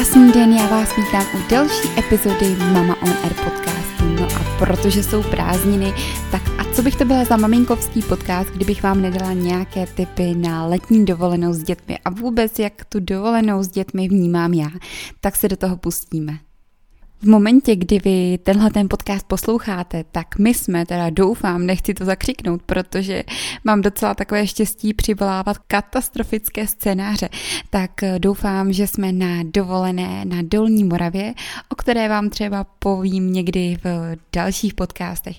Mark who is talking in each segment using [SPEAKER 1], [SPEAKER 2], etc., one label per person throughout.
[SPEAKER 1] Krásný den, já vás vítám u další epizody Mama on Air podcastu. No a protože jsou prázdniny, tak a co bych to byla za maminkovský podcast, kdybych vám nedala nějaké tipy na letní dovolenou s dětmi a vůbec jak tu dovolenou s dětmi vnímám já, tak se do toho pustíme. V momentě, kdy vy tenhle ten podcast posloucháte, tak my jsme, teda doufám, nechci to zakřiknout, protože mám docela takové štěstí přivolávat katastrofické scénáře, tak eh, doufám, že jsme na dovolené na Dolní Moravě, o které vám třeba povím někdy v dalších podcastech.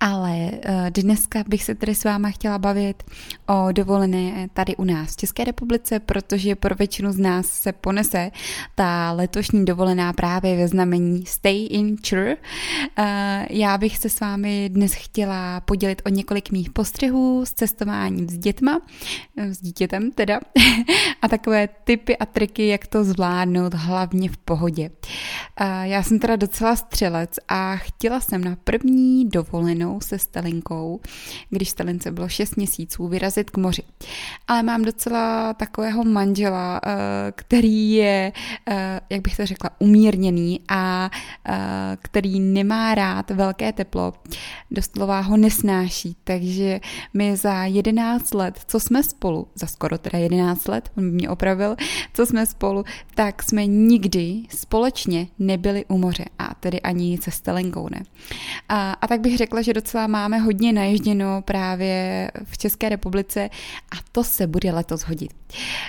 [SPEAKER 1] Ale eh, dneska bych se tedy s váma chtěla bavit o dovolené tady u nás v České republice, protože pro většinu z nás se ponese ta letošní dovolená právě ve znamení Stay in Chur. Eh, já bych se s vámi dnes chtěla podělit o několik mých postřehů s cestováním s dětma, eh, s dítětem teda, a takové typy a triky, jak to zvládnout hlavně v pohodě. Eh, já jsem teda docela střelec a chtěla jsem na první dovolenou se Stelinkou, když Stelince bylo 6 měsíců, vyrazit k moři. Ale mám docela takového manžela, který je, jak bych to řekla, umírněný a který nemá rád velké teplo, doslova ho nesnáší, takže my za 11 let, co jsme spolu, za skoro teda 11 let, on mě opravil, co jsme spolu, tak jsme nikdy společně nebyli u moře a tedy ani se Stelenkou ne. A, a tak bych řekla, že docela máme hodně naježděno právě v České republice a to se bude letos hodit.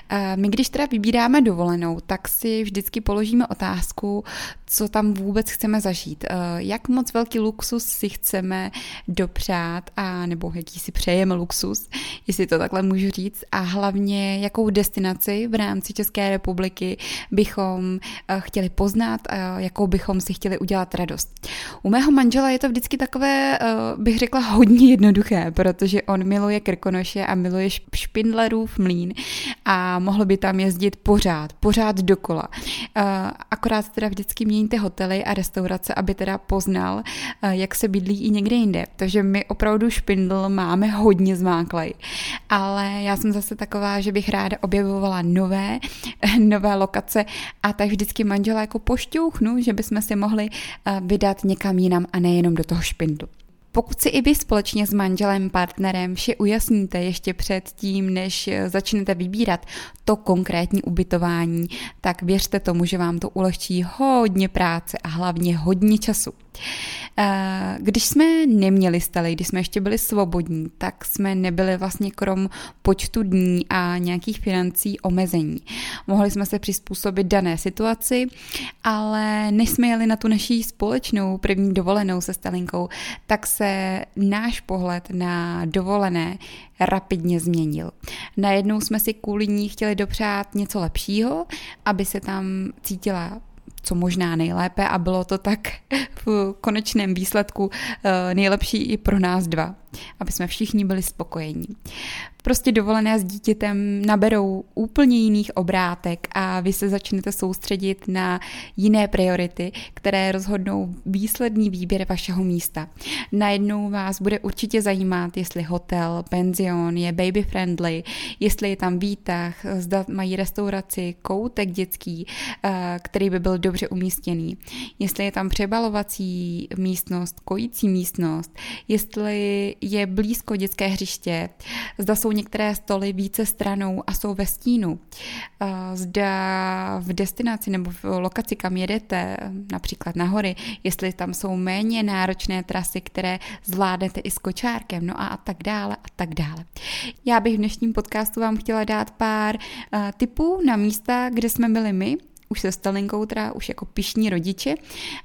[SPEAKER 1] A my když teda vybíráme dovolenou, tak si vždycky položíme otázku, co tam vůbec chceme zažít, eh, jak moc velký luxus si chceme dopřát a nebo jaký si přejeme luxus, jestli to takhle můžu říct a hlavně jakou destinaci v rámci České republiky bychom eh, chtěli poznat a jakou bychom si chtěli udělat radost. U mého manžela je to vždycky takové, eh, bych řekla, hodně jednoduché, protože on miluje Krkonoše a miluje Špindlerův mlín a mohl by tam jezdit pořád, pořád dokola. Akorát teda vždycky měníte hotely a restaurace, aby teda poznal, eh, jak se bydlí i někde jinde. Takže my opravdu špindl máme hodně zmáklej. Ale já jsem zase taková, že bych ráda objevovala nové, nové lokace a tak vždycky manžela jako pošťouchnu, že bychom si mohli eh, vydat někam jinam a nejenom do toho špindlu. Pokud si i vy společně s manželem, partnerem vše ujasníte ještě před tím, než začnete vybírat to konkrétní ubytování, tak věřte tomu, že vám to ulehčí hodně práce a hlavně hodně času. Eh, když jsme neměli staly, když jsme ještě byli svobodní, tak jsme nebyli vlastně krom počtu dní a nějakých financí omezení. Mohli jsme se přizpůsobit dané situaci, ale než jsme jeli na tu naší společnou první dovolenou se Stalinkou, tak se náš pohled na dovolené rapidně změnil. Najednou jsme si kvůli ní chtěli dopřát něco lepšího, aby se tam cítila co možná nejlépe a bylo to tak v konečném výsledku eh, nejlepší i pro nás dva, aby jsme všichni byli spokojení prostě dovolené s dítětem naberou úplně jiných obrátek a vy se začnete soustředit na jiné priority, které rozhodnou výsledný výběr vašeho místa. Najednou vás bude určitě zajímat, jestli hotel, penzion je baby friendly, jestli je tam výtah, zda mají restauraci, koutek dětský, eh, který by byl dobře umístěný, jestli je tam přebalovací místnost, kojící místnost, jestli je blízko dětské hřiště, zda jsou některé stoly více stranou a jsou ve stínu. Zda v destinaci nebo v lokaci, kam jedete, například na hory, jestli tam jsou méně náročné trasy, které zvládnete i s kočárkem, no a, tak dále a tak dále. Já bych v dnešním podcastu vám chtěla dát pár uh, tipů na místa, kde jsme byli my, už se Stalinkou, teda už jako pišní rodiče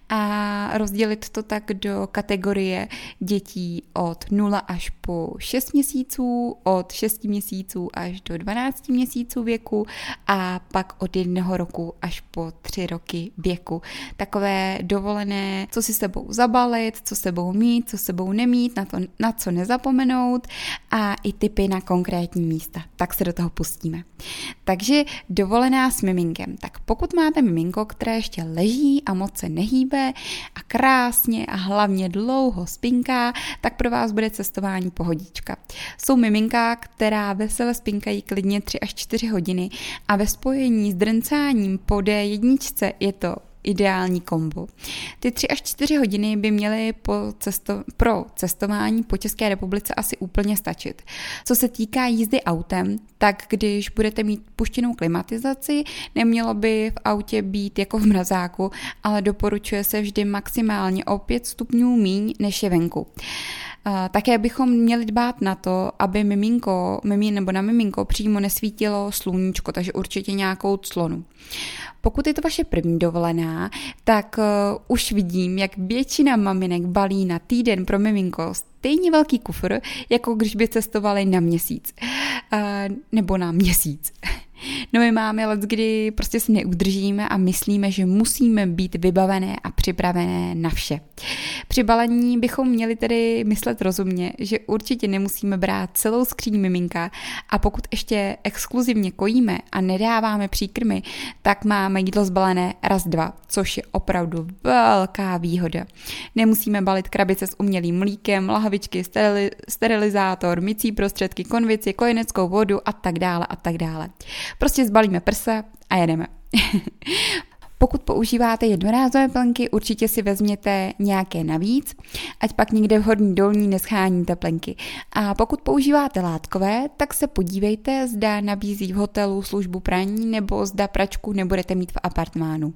[SPEAKER 1] a rozdělit to tak do kategorie dětí od 0 až po 6 měsíců, od 6 měsíců až do 12 měsíců věku a pak od jednoho roku až po 3 roky věku. Takové dovolené, co si sebou zabalit, co sebou mít, co sebou nemít, na, to, na co nezapomenout a i typy na konkrétní místa. Tak se do toho pustíme. Takže dovolená s miminkem. Tak pokud pokud máte miminko, které ještě leží a moc se nehýbe a krásně a hlavně dlouho spinká, tak pro vás bude cestování pohodička. Jsou miminka, která vesele spinkají klidně 3 až 4 hodiny a ve spojení s drncáním po D1 je to ideální kombo. Ty tři až čtyři hodiny by měly po cesto- pro cestování po České republice asi úplně stačit. Co se týká jízdy autem, tak když budete mít puštěnou klimatizaci, nemělo by v autě být jako v mrazáku, ale doporučuje se vždy maximálně o 5 stupňů míň, než je venku. Také bychom měli dbát na to, aby miminko, mimín nebo na miminko přímo nesvítilo sluníčko, takže určitě nějakou clonu. Pokud je to vaše první dovolená, tak uh, už vidím, jak většina maminek balí na týden pro miminko stejně velký kufr, jako když by cestovali na měsíc. Uh, nebo na měsíc. No my máme let, kdy prostě si neudržíme a myslíme, že musíme být vybavené a připravené na vše. Při balení bychom měli tedy myslet rozumně, že určitě nemusíme brát celou skříň miminka a pokud ještě exkluzivně kojíme a nedáváme příkrmy, tak máme jídlo zbalené raz dva, což je opravdu velká výhoda. Nemusíme balit krabice s umělým mlíkem, lahvičky, sterili, sterilizátor, mycí prostředky, konvici, kojeneckou vodu a tak dále a tak dále. Prostě zbalíme prsa a jedeme. Pokud používáte jednorázové plenky, určitě si vezměte nějaké navíc, ať pak někde v horní dolní nescháníte plenky. A pokud používáte látkové, tak se podívejte, zda nabízí v hotelu službu praní nebo zda pračku nebudete mít v apartmánu.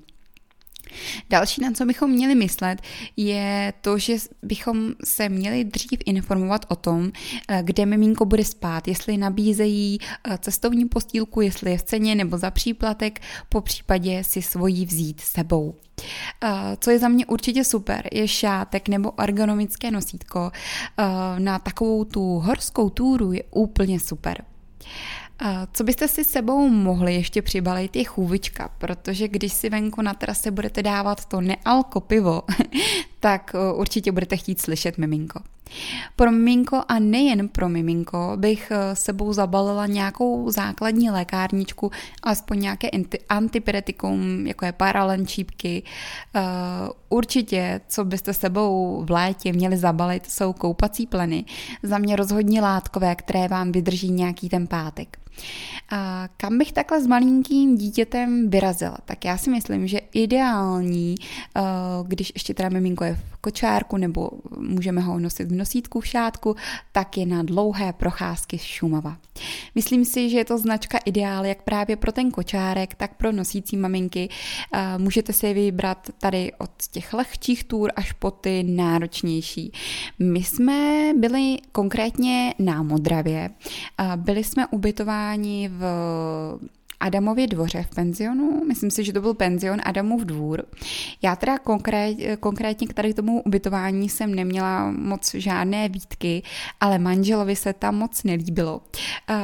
[SPEAKER 1] Další, na co bychom měli myslet, je to, že bychom se měli dřív informovat o tom, eh, kde miminko bude spát, jestli nabízejí eh, cestovní postýlku, jestli je v ceně nebo za příplatek, po případě si svoji vzít sebou. Eh, co je za mě určitě super, je šátek nebo ergonomické nosítko. Na takovou tu horskou túru je úplně super. Co byste si sebou mohli ještě přibalit je chůvička, protože když si venku na terase budete dávat to nealko pivo, tak eh, určitě budete chtít slyšet miminko. Pro miminko a nejen pro miminko bych eh, sebou zabalila nějakou základní lékárničku, alespoň nějaké antipyretikum, jako je paralenčípky. Eh, určitě, co byste sebou v létě měli zabalit, jsou koupací pleny. Za mě rozhodně látkové, které vám vydrží nějaký ten pátek. A kam bych takhle s malinkým dítětem vyrazila? Tak já si myslím, že ideální, eh, když ještě teda miminko je v kočárku nebo můžeme ho nosit v nosítku v šátku, tak je na dlouhé procházky Šumava. Myslím si, že je to značka ideál jak právě pro ten kočárek, tak pro nosící maminky. Eh, můžete si vybrat tady od těch lehčích tůr až po ty náročnější. My jsme byli konkrétně na Modravě. Byli jsme ubytováni v Adamově dvoře v penzionu, myslím si, že to byl penzion Adamův dvůr. Já teda konkrét, konkrétně k tady tomu ubytování jsem neměla moc žádné výtky, ale manželovi se tam moc nelíbilo.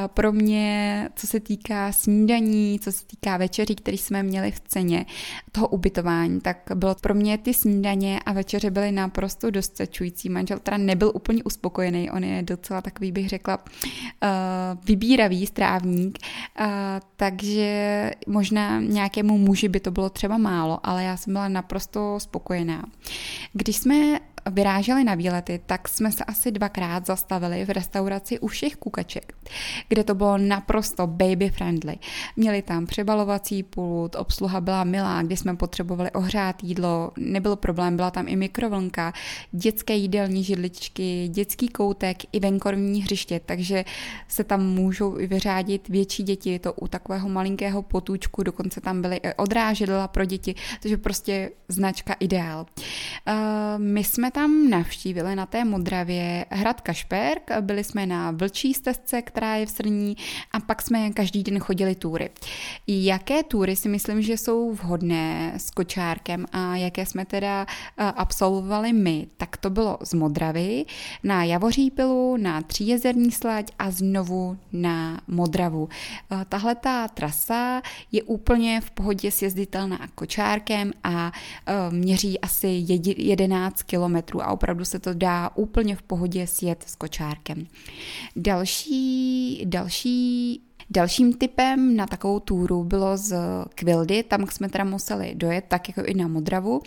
[SPEAKER 1] Pro mě, co se týká snídaní, co se týká večeří, které jsme měli v ceně toho ubytování, tak bylo pro mě ty snídaně a večeře byly naprosto dostačující. Manžel teda nebyl úplně uspokojený, on je docela takový, bych řekla, vybíravý strávník, takže že možná nějakému muži by to bylo třeba málo, ale já jsem byla naprosto spokojená. Když jsme vyráželi na výlety, tak jsme se asi dvakrát zastavili v restauraci u všech kukaček, kde to bylo naprosto baby friendly. Měli tam přebalovací pult, obsluha byla milá, kdy jsme potřebovali ohřát jídlo, nebyl problém, byla tam i mikrovlnka, dětské jídelní židličky, dětský koutek i venkorní hřiště, takže se tam můžou i vyřádit větší děti, to u takového malinkého potůčku, dokonce tam byly odrážedla pro děti, takže prostě značka ideál. Uh, my jsme tam navštívili na té Modravě hrad Kašperk, byli jsme na Vlčí stezce, která je v Srní a pak jsme každý den chodili túry. Jaké túry si myslím, že jsou vhodné s kočárkem a jaké jsme teda eh, absolvovali my, tak to bylo z Modravy na Javořípilu, na Tříjezerní slať a znovu na Modravu. Eh, tahle ta trasa je úplně v pohodě sjezditelná kočárkem a eh, měří asi 11 km kilometrů a opravdu se to dá úplně v pohodě sjet s kočárkem. Další, další Dalším typem na takovou túru bylo z Kvildy, tam jsme teda museli dojet, tak jako i na Modravu.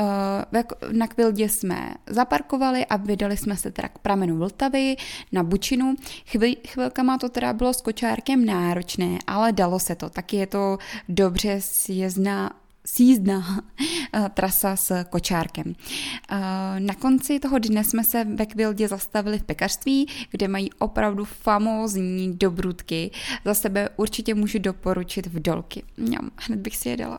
[SPEAKER 1] Eh, na Kvildě jsme zaparkovali a vydali jsme se teda k pramenu Vltavy na Bučinu. Chvíl, chvilkama to teda bylo s kočárkem náročné, ale dalo se to. Taky je to dobře sjezdná sízdná eh, trasa s kočárkem. Eh, na konci toho dne jsme se ve Kvildě zastavili v pekařství, kde mají opravdu famózní dobrutky. Za sebe určitě můžu doporučit v dolky. hned bych si je dala.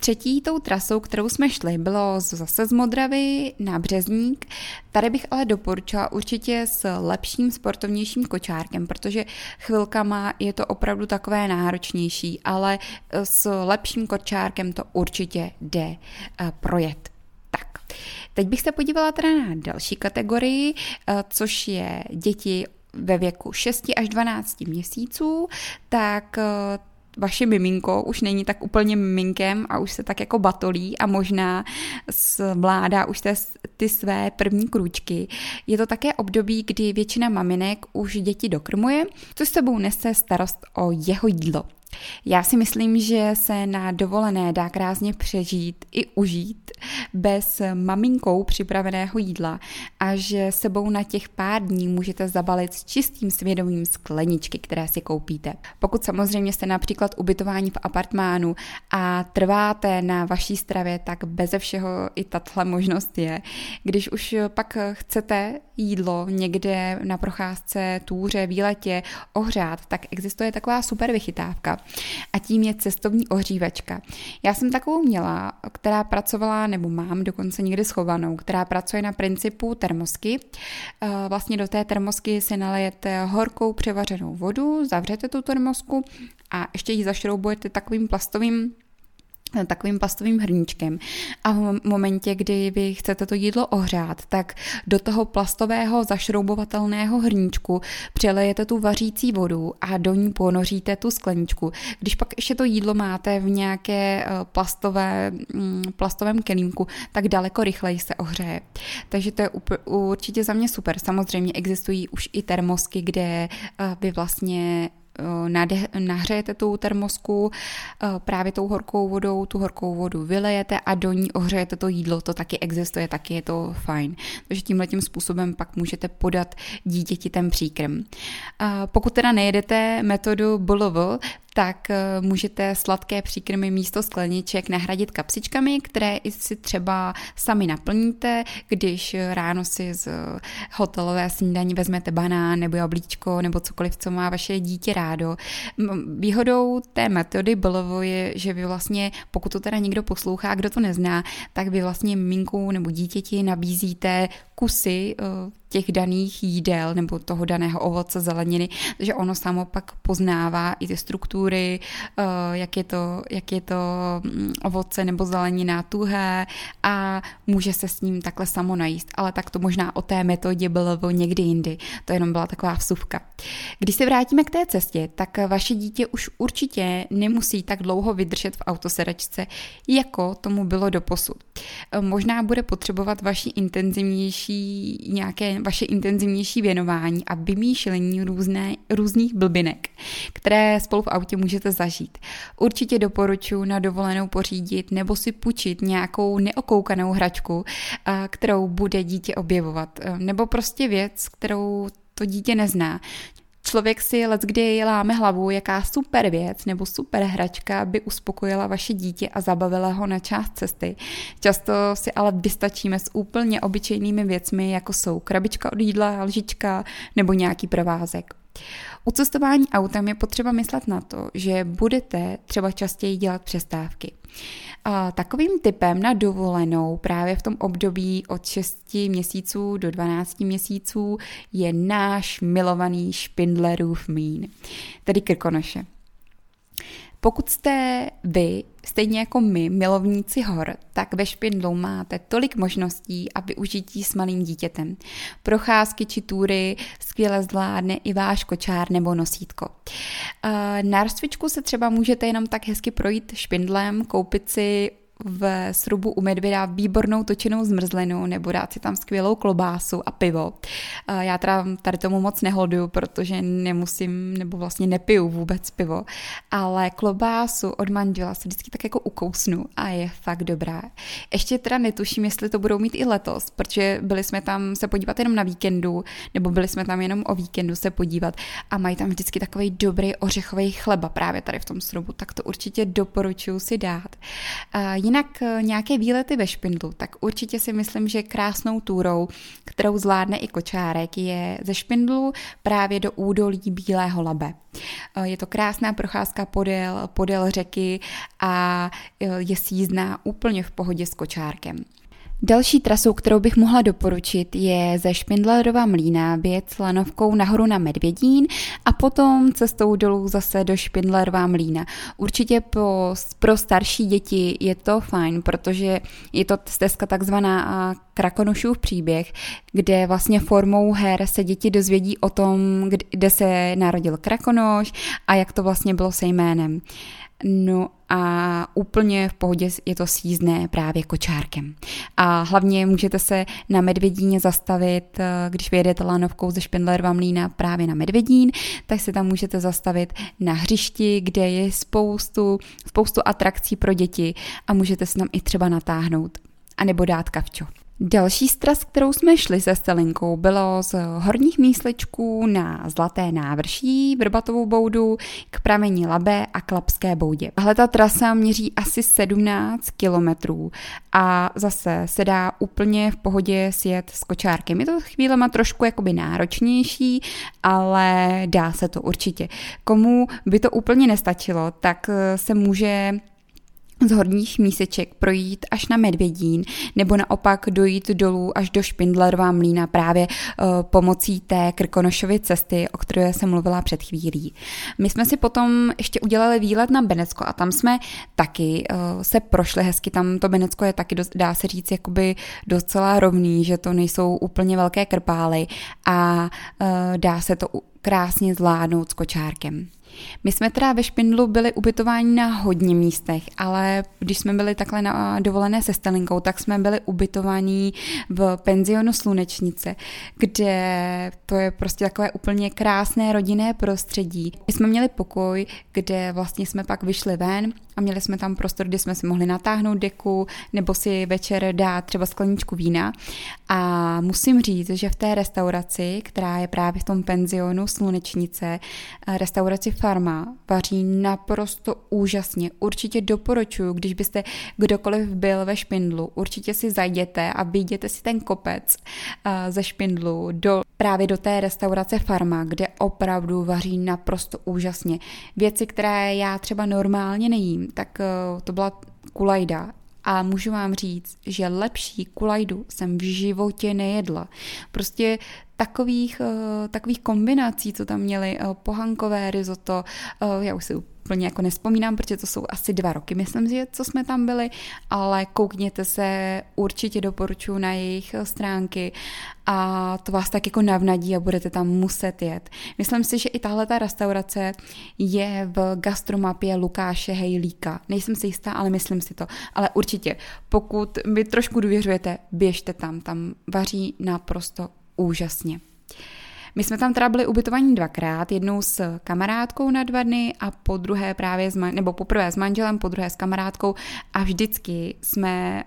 [SPEAKER 1] Třetí tou trasou, kterou jsme šli, bylo zase z Modravy na Březník. Tady bych ale doporučila určitě s lepším sportovnějším kočárkem, protože chvilkama je to opravdu takové náročnější, ale s lepším kočárkem to určitě jde eh, projet. Tak, teď bych se podívala teda na další kategorii, eh, což je děti ve věku 6 až 12 měsíců, tak eh, vaše miminko už není tak úplně miminkem a už se tak jako batolí a možná zvládá už te, ty své první krůčky. Je to také období, kdy většina maminek už děti dokrmuje, což sebou nese starost o jeho jídlo. Já si myslím, že se na dovolené dá krásně přežít i užít bez maminkou připraveného jídla a že sebou na těch pár dní můžete zabalit s čistým svědomím skleničky, které si koupíte. Pokud samozřejmě jste například ubytování v apartmánu a trváte na vaší stravě, tak beze všeho i tahle možnost je. Když už pak chcete jídlo někde na procházce, túře, výletě ohřát, tak existuje taková super vychytávka a tím je cestovní ohřívačka. Já jsem takovou měla, která pracovala, nebo mám dokonce někdy schovanou, která pracuje na principu termosky. Eh, vlastně do té termosky si nalejete horkou převařenou vodu, zavřete tu termosku a ještě ji zašroubujete takovým plastovým takovým plastovým hrníčkem a v momentě, kdy vy chcete to jídlo ohřát, tak do toho plastového zašroubovatelného hrníčku přelejete tu vařící vodu a do ní ponoříte tu skleničku. Když pak ještě to jídlo máte v nějaké eh, plastové, mm, plastovém kelímku, tak daleko rychleji se ohřeje. Takže to je určitě za mě super. Samozřejmě existují už i termosky, kde eh, vy vlastně Eh, nahřejete tu termosku eh, právě tou horkou vodou, tu horkou vodu vylejete a do ní ohřejete to jídlo, to taky existuje, taky je to fajn. Takže tímhle tím způsobem pak můžete podat dítěti ten příkrm. Pokud teda nejedete metodu BLV, tak eh, můžete sladké příkrmy místo skleniček nahradit kapsičkami, které si třeba sami naplníte, když ráno si z hotelové snídaní vezmete banán nebo jablíčko nebo cokoliv, co má vaše dítě rádo. Výhodou té metody bylo je, že vy vlastně, pokud to teda někdo poslouchá, kdo to nezná, tak vy vlastně minku nebo dítěti nabízíte kusy eh, těch daných jídel nebo toho daného ovoce, zeleniny, takže ono samo pak poznává i ty struktury, eh, jak je to, jak je to mm, ovoce nebo zelenina tuhé a může se s ním takhle samo najíst. Ale tak to možná o té metodě bylo někdy jindy. To jenom byla taková vsuvka. Když se vrátíme k té cestě, tak vaše dítě už určitě nemusí tak dlouho vydržet v autosedačce, jako tomu bylo doposud. Eh, možná bude potřebovat vaši intenzivnější, nějaké vaše intenzivnější věnování a vymýšlení různé, různých blbinek, které spolu v autě můžete zažít. Určitě doporučuji na dovolenou pořídit nebo si půjčit nějakou neokoukanou hračku, eh, kterou bude dítě objevovat, eh, nebo prostě věc, kterou to dítě nezná. Člověk si let kdy láme hlavu, jaká super věc nebo super hračka by uspokojila vaše dítě a zabavila ho na část cesty. Často si ale vystačíme s úplně obyčejnými věcmi, jako jsou krabička od jídla, lžička nebo nějaký provázek. U cestování autem je potřeba myslet na to, že budete třeba častěji dělat přestávky. A takovým typem na dovolenou právě v tom období od 6 měsíců do 12 měsíců je náš milovaný Špindlerův mín, tedy krkonoše. Pokud jste vy, stejně jako my, milovníci hor, tak ve Špindlu máte tolik možností a využití s malým dítětem. Procházky či túry skvěle zvládne i váš kočár nebo nosítko. Na rozcvičku se třeba můžete jenom tak hezky projít špindlem, koupit si v srubu u medvěda výbornou točenou zmrzlinu nebo dát si tam skvělou klobásu a pivo. Já teda tady tomu moc neholduju, protože nemusím nebo vlastně nepiju vůbec pivo, ale klobásu od manžela se vždycky tak jako ukousnu a je fakt dobrá. Ještě teda netuším, jestli to budou mít i letos, protože byli jsme tam se podívat jenom na víkendu, nebo byli jsme tam jenom o víkendu se podívat a mají tam vždycky takový dobrý ořechový chleba právě tady v tom srubu, tak to určitě doporučuji si dát. Jinak e, nějaké výlety ve Špindlu, tak určitě si myslím, že krásnou túrou, kterou zvládne i kočárek, je ze Špindlu právě do údolí Bílého Labe. E, je to krásná procházka podél, podél řeky a e, je sízná úplně v pohodě s kočárkem. Další trasou, kterou bych mohla doporučit, je ze Špindlerova mlína věc lanovkou nahoru na Medvědín a potom cestou dolů zase do Špindlerova mlína. Určitě po, pro starší děti je to fajn, protože je to stezka takzvaná Krakonošův příběh, kde vlastně formou her se děti dozvědí o tom, kde se narodil Krakonoš a jak to vlastně bylo se jménem. No a úplně v pohodě je to sízné právě kočárkem. A hlavně můžete se na Medvědíně zastavit, eh, když vyjedete lanovkou ze Špindlerova mlína právě na Medvědín, tak se tam můžete zastavit na hřišti, kde je spoustu, spoustu atrakcí pro děti a můžete se tam i třeba natáhnout a nebo dát kavčo. Další stras, kterou jsme šli se Stelinkou, bylo z horních mísličků na Zlaté návrší, Vrbatovou boudu, k pramení Labe a Klapské boudě. Tahle ta trasa měří asi 17 kilometrů a zase se dá úplně v pohodě sjet s kočárkem. Je to chvílema trošku jakoby náročnější, ale dá se to určitě. Komu by to úplně nestačilo, tak se může z horních míseček projít až na Medvědín, nebo naopak dojít dolů až do Špindlerová mlína právě uh, pomocí té Krkonošovy cesty, o které jsem mluvila před chvílí. My jsme si potom ještě udělali výlet na Benecko a tam jsme taky uh, se prošli hezky, tam to Benecko je taky, dost, dá se říct, jakoby docela rovný, že to nejsou úplně velké krpály a uh, dá se to krásně zvládnout s kočárkem. My jsme teda ve Špindlu byli ubytováni na hodně místech, ale když jsme byli takhle na dovolené se Stalinkou, tak jsme byli ubytovaní v penzionu Slunečnice, kde to je prostě takové úplně krásné rodinné prostředí. My jsme měli pokoj, kde vlastně jsme pak vyšli ven a měli jsme tam prostor, kde jsme si mohli natáhnout deku nebo si večer dát třeba skleničku vína. A musím říct, že v té restauraci, která je právě v tom penzionu Slunečnice, restauraci Farma, vaří naprosto úžasně. Určitě doporučuji, když byste kdokoliv byl ve Špindlu, určitě si zajděte a vyjděte si ten kopec ze Špindlu do, právě do té restaurace Farma, kde opravdu vaří naprosto úžasně. Věci, které já třeba normálně nejím, tak eh, to byla kulajda. A můžu vám říct, že lepší kulajdu jsem v životě nejedla. Prostě takových, eh, takových kombinací, co tam měli, eh, pohankové risotto, já už si úplně jako nespomínám, protože to jsou asi dva roky, myslím si, co jsme tam byli, ale koukněte se, určitě doporučuji na jejich stránky a to vás tak jako navnadí a budete tam muset jet. Myslím si, že i tahle ta restaurace je v gastromapě Lukáše Hejlíka. Nejsem si jistá, ale myslím si to. Ale určitě, pokud mi trošku důvěřujete, běžte tam, tam vaří naprosto úžasně. My jsme tam teda byli ubytovaní dvakrát, jednou s kamarádkou na dva dny a po druhé právě s, nebo poprvé s manželem, po druhé s kamarádkou a vždycky jsme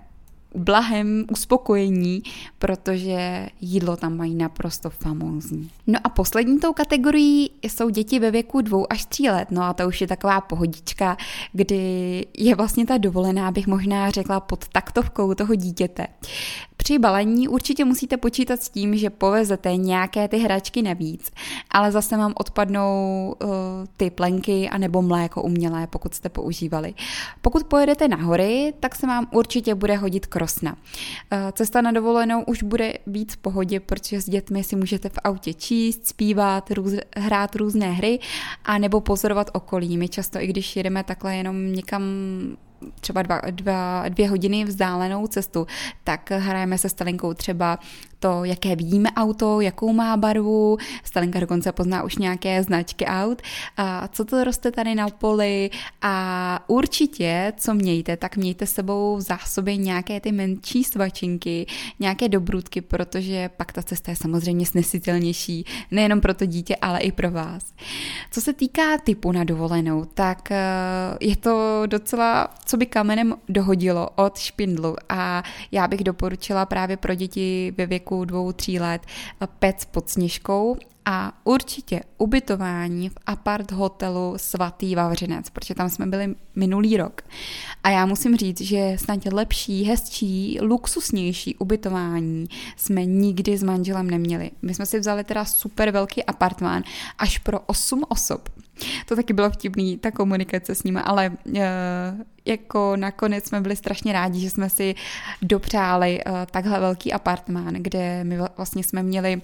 [SPEAKER 1] blahem uspokojení, protože jídlo tam mají naprosto famózní. No a poslední tou kategorií jsou děti ve věku dvou až tří let, no a to už je taková pohodička, kdy je vlastně ta dovolená, bych možná řekla, pod taktovkou toho dítěte. Při balení určitě musíte počítat s tím, že povezete nějaké ty hračky navíc, ale zase vám odpadnou uh, ty plenky anebo mléko umělé, pokud jste používali. Pokud pojedete na hory, tak se vám určitě bude hodit krosna. Uh, cesta na dovolenou už bude víc v pohodě, protože s dětmi si můžete v autě číst, zpívat, růz, hrát různé hry a nebo pozorovat okolí. My často, i když jedeme takhle jenom někam třeba dva, dva, dvě hodiny vzdálenou cestu, tak hrajeme se Stalinkou třeba to, jaké vidíme auto, jakou má barvu, Stalinka dokonce pozná už nějaké značky aut, a co to roste tady na poli? A určitě, co mějte, tak mějte s sebou v zásobě nějaké ty menší svačinky, nějaké dobrůdky, protože pak ta cesta je samozřejmě snesitelnější, nejenom pro to dítě, ale i pro vás. Co se týká typu na dovolenou, tak eh, je to docela, co by kamenem dohodilo od špindlu. A já bych doporučila právě pro děti ve věku dvou, tří let pec pod sněžkou a určitě ubytování v apart hotelu Svatý Vavřinec, protože tam jsme byli minulý rok. A já musím říct, že snad lepší, hezčí, luxusnější ubytování jsme nikdy s manželem neměli. My jsme si vzali teda super velký apartmán až pro 8 osob. To taky bylo vtipný, ta komunikace s nimi, ale uh, jako nakonec jsme byli strašně rádi, že jsme si dopřáli uh, takhle velký apartmán, kde my vlastně jsme měli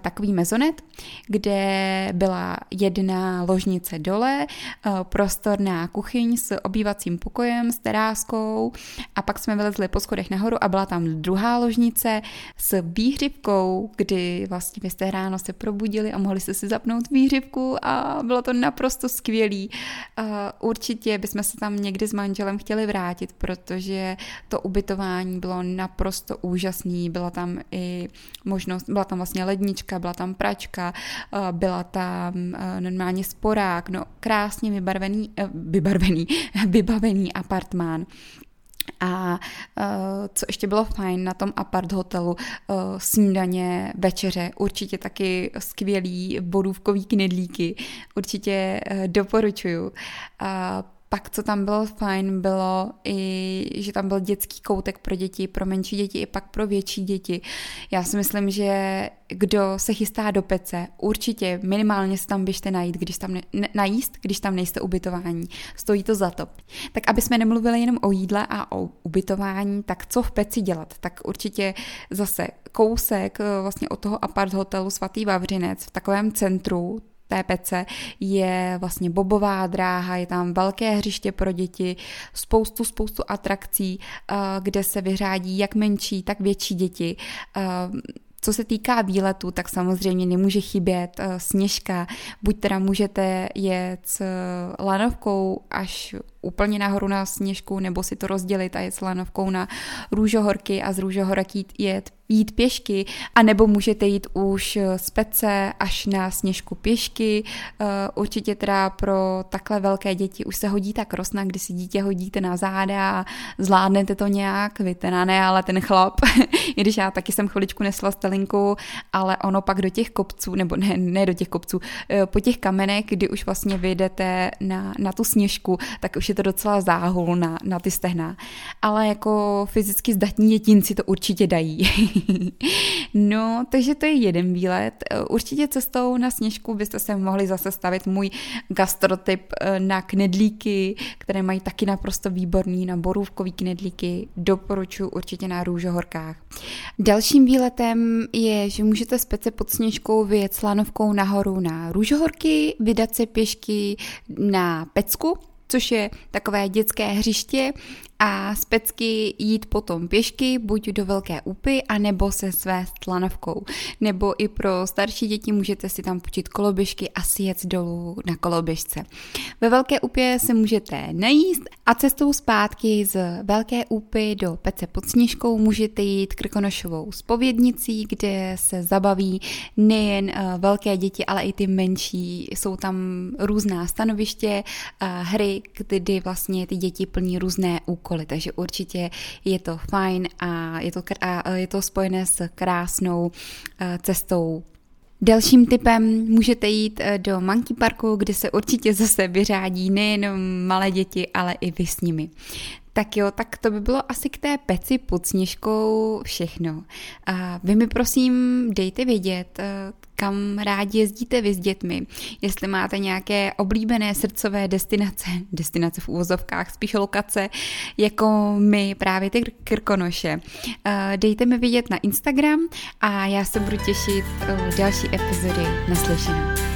[SPEAKER 1] takový mezonet, kde byla jedna ložnice dole, eh, prostorná kuchyň s obývacím pokojem, s teráskou a pak jsme vylezli po schodech nahoru a byla tam druhá ložnice s výhřivkou, kdy vlastně vy jste ráno se probudili a mohli jste si zapnout výhřivku a bylo to naprosto skvělý. Eh, určitě bychom se tam někdy s manželem chtěli vrátit, protože to ubytování bylo naprosto úžasný, byla tam i možnost, byla tam vlastně lednička, lednička, byla tam pračka, eh, byla tam eh, normálně sporák, no krásně vybarvený, eh, vybarvený, vybavený apartmán. A co ještě bylo fajn na tom apart hotelu, snídaně, večeře, určitě taky skvělý bodůvkový knedlíky, určitě doporučuju. Pak, co tam bylo fajn, bylo i, že tam byl dětský koutek pro děti, pro menší děti i pak pro větší děti. Já si myslím, že kdo se chystá do pece, určitě minimálně se tam běžte najít, když tam ne, ne, najíst, když tam nejste ubytování. Stojí to za to. Tak aby jsme nemluvili jenom o jídle a o ubytování, tak co v peci dělat? Tak určitě zase kousek vlastně od toho apart hotelu Svatý Vavřinec v takovém centru, té pece je vlastně bobová dráha, je tam velké hřiště pro děti, spoustu, spoustu atrakcí, eh, kde se vyřádí jak menší, tak větší děti. Eh, co se týká výletu, tak samozřejmě nemůže chybět uh, sněžka. Buď teda můžete jet s lanovkou až úplně nahoru na sněžku, nebo si to rozdělit a jet s lanovkou na růžohorky a z růžohorky jet jít pěšky, a nebo můžete jít už z pece až na sněžku pěšky. Eh, určitě teda pro takhle velké děti už se hodí ta krosna, kdy si dítě hodíte na záda a zvládnete to nějak, vy teda ne, ale ten chlap, i když já taky jsem chviličku nesla stelinku, ale ono pak do těch kopců, nebo ne, ne do těch kopců, eh, po těch kamenech, kdy už vlastně vyjdete na, na tu sněžku, tak už je to docela záhul na, na ty stehna. Ale jako fyzicky zdatní dětinci to určitě dají. no, takže to je jeden výlet. Určitě cestou na sněžku byste se mohli zase stavit můj gastrotyp eh, na knedlíky, které mají taky naprosto výborný na borůvkový knedlíky. Doporučuji určitě na růžohorkách. Dalším výletem je, že můžete z pece pod sněžkou vyjet slanovkou nahoru na růžohorky, vydat se pěšky na pecku, což je takové dětské hřiště a z pecky jít potom pěšky, buď do Velké úpy, anebo se své lanovkou. Nebo i pro starší děti můžete si tam počít koloběžky a si jet dolů na koloběžce. Ve Velké úpě se můžete najíst a cestou zpátky z Velké úpy do Pece pod Sněžkou můžete jít Krkonošovou spovědnicí, kde se zabaví nejen eh, velké děti, ale i ty menší. Jsou tam různá stanoviště, eh, hry, kdy vlastně ty děti plní různé úkoly úkoly, takže určitě je to fajn a je to, a je to spojené s krásnou eh, cestou Dalším typem můžete jít eh, do Monkey Parku, kde se určitě zase vyřádí nejenom malé děti, ale i vy s nimi. Tak jo, tak to by bylo asi k té peci pod sněžkou všechno. A vy mi prosím dejte vědět, eh, kam rádi jezdíte vy s dětmi, jestli máte nějaké oblíbené srdcové destinace, destinace v úvozovkách, spíš lokace, jako my právě ty Krkonoše. Eh, dejte mi vědět na Instagram a já se budu těšit další epizody naslyšenou.